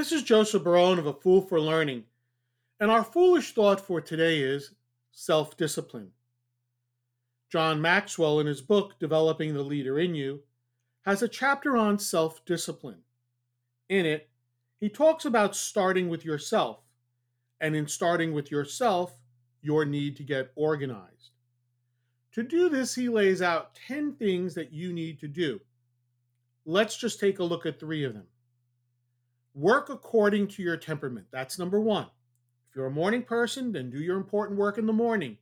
This is Joseph Barone of A Fool for Learning, and our foolish thought for today is self discipline. John Maxwell, in his book Developing the Leader in You, has a chapter on self discipline. In it, he talks about starting with yourself, and in starting with yourself, your need to get organized. To do this, he lays out 10 things that you need to do. Let's just take a look at three of them. Work according to your temperament. That's number one. If you're a morning person, then do your important work in the morning.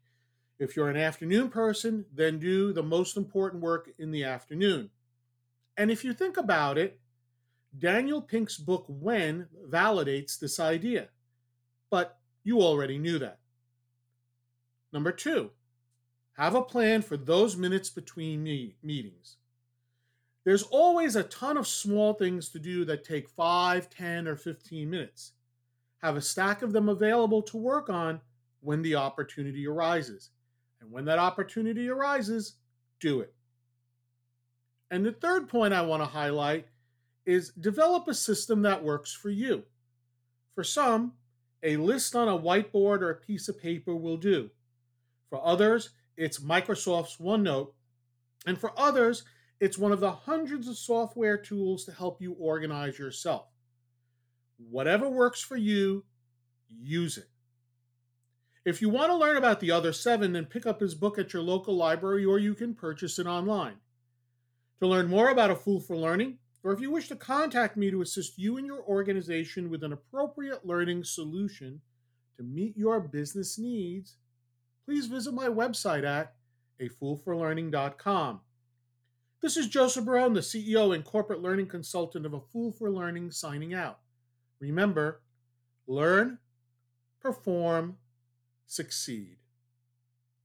If you're an afternoon person, then do the most important work in the afternoon. And if you think about it, Daniel Pink's book When validates this idea. But you already knew that. Number two, have a plan for those minutes between meetings. There's always a ton of small things to do that take 5, 10, or 15 minutes. Have a stack of them available to work on when the opportunity arises. And when that opportunity arises, do it. And the third point I want to highlight is develop a system that works for you. For some, a list on a whiteboard or a piece of paper will do. For others, it's Microsoft's OneNote. And for others, it's one of the hundreds of software tools to help you organize yourself. Whatever works for you, use it. If you want to learn about the other seven, then pick up his book at your local library or you can purchase it online. To learn more about A Fool for Learning, or if you wish to contact me to assist you and your organization with an appropriate learning solution to meet your business needs, please visit my website at afoolforlearning.com. This is Joseph Barone, the CEO and corporate learning consultant of A Fool for Learning, signing out. Remember, learn, perform, succeed.